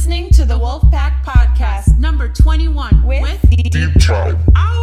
listening to the Wülfpack Podcast, number 21, With with, Deep Tribe. It's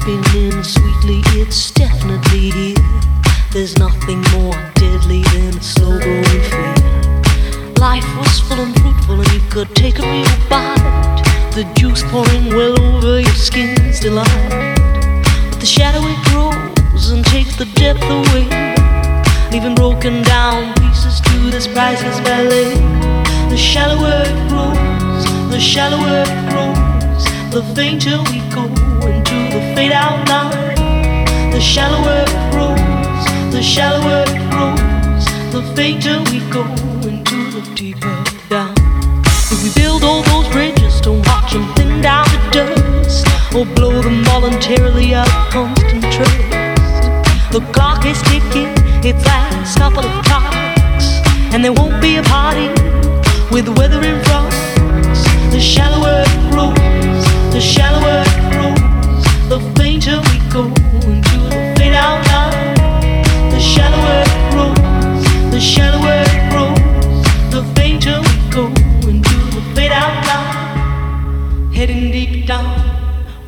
creeping in sweetly, it's definitely here. There's nothing more deadly than a slow growing fear. Life was full and fruitful, and you could take a real bite. The juice pouring well over your skin's delight. But the shadow it grows and takes the depth away, leaving broken down pieces to this priceless ballet. The shallower it grows, the shallower it grows, the fainter we go fade out line. The shallower it grows, the shallower it grows, the fainter we go into the deeper down. If we build all those bridges to watch them thin down to dust, or blow them voluntarily out of constant trust, the clock is ticking, its last couple of clocks, and there won't be a party with the weather in front. The shallower it grows, the shallower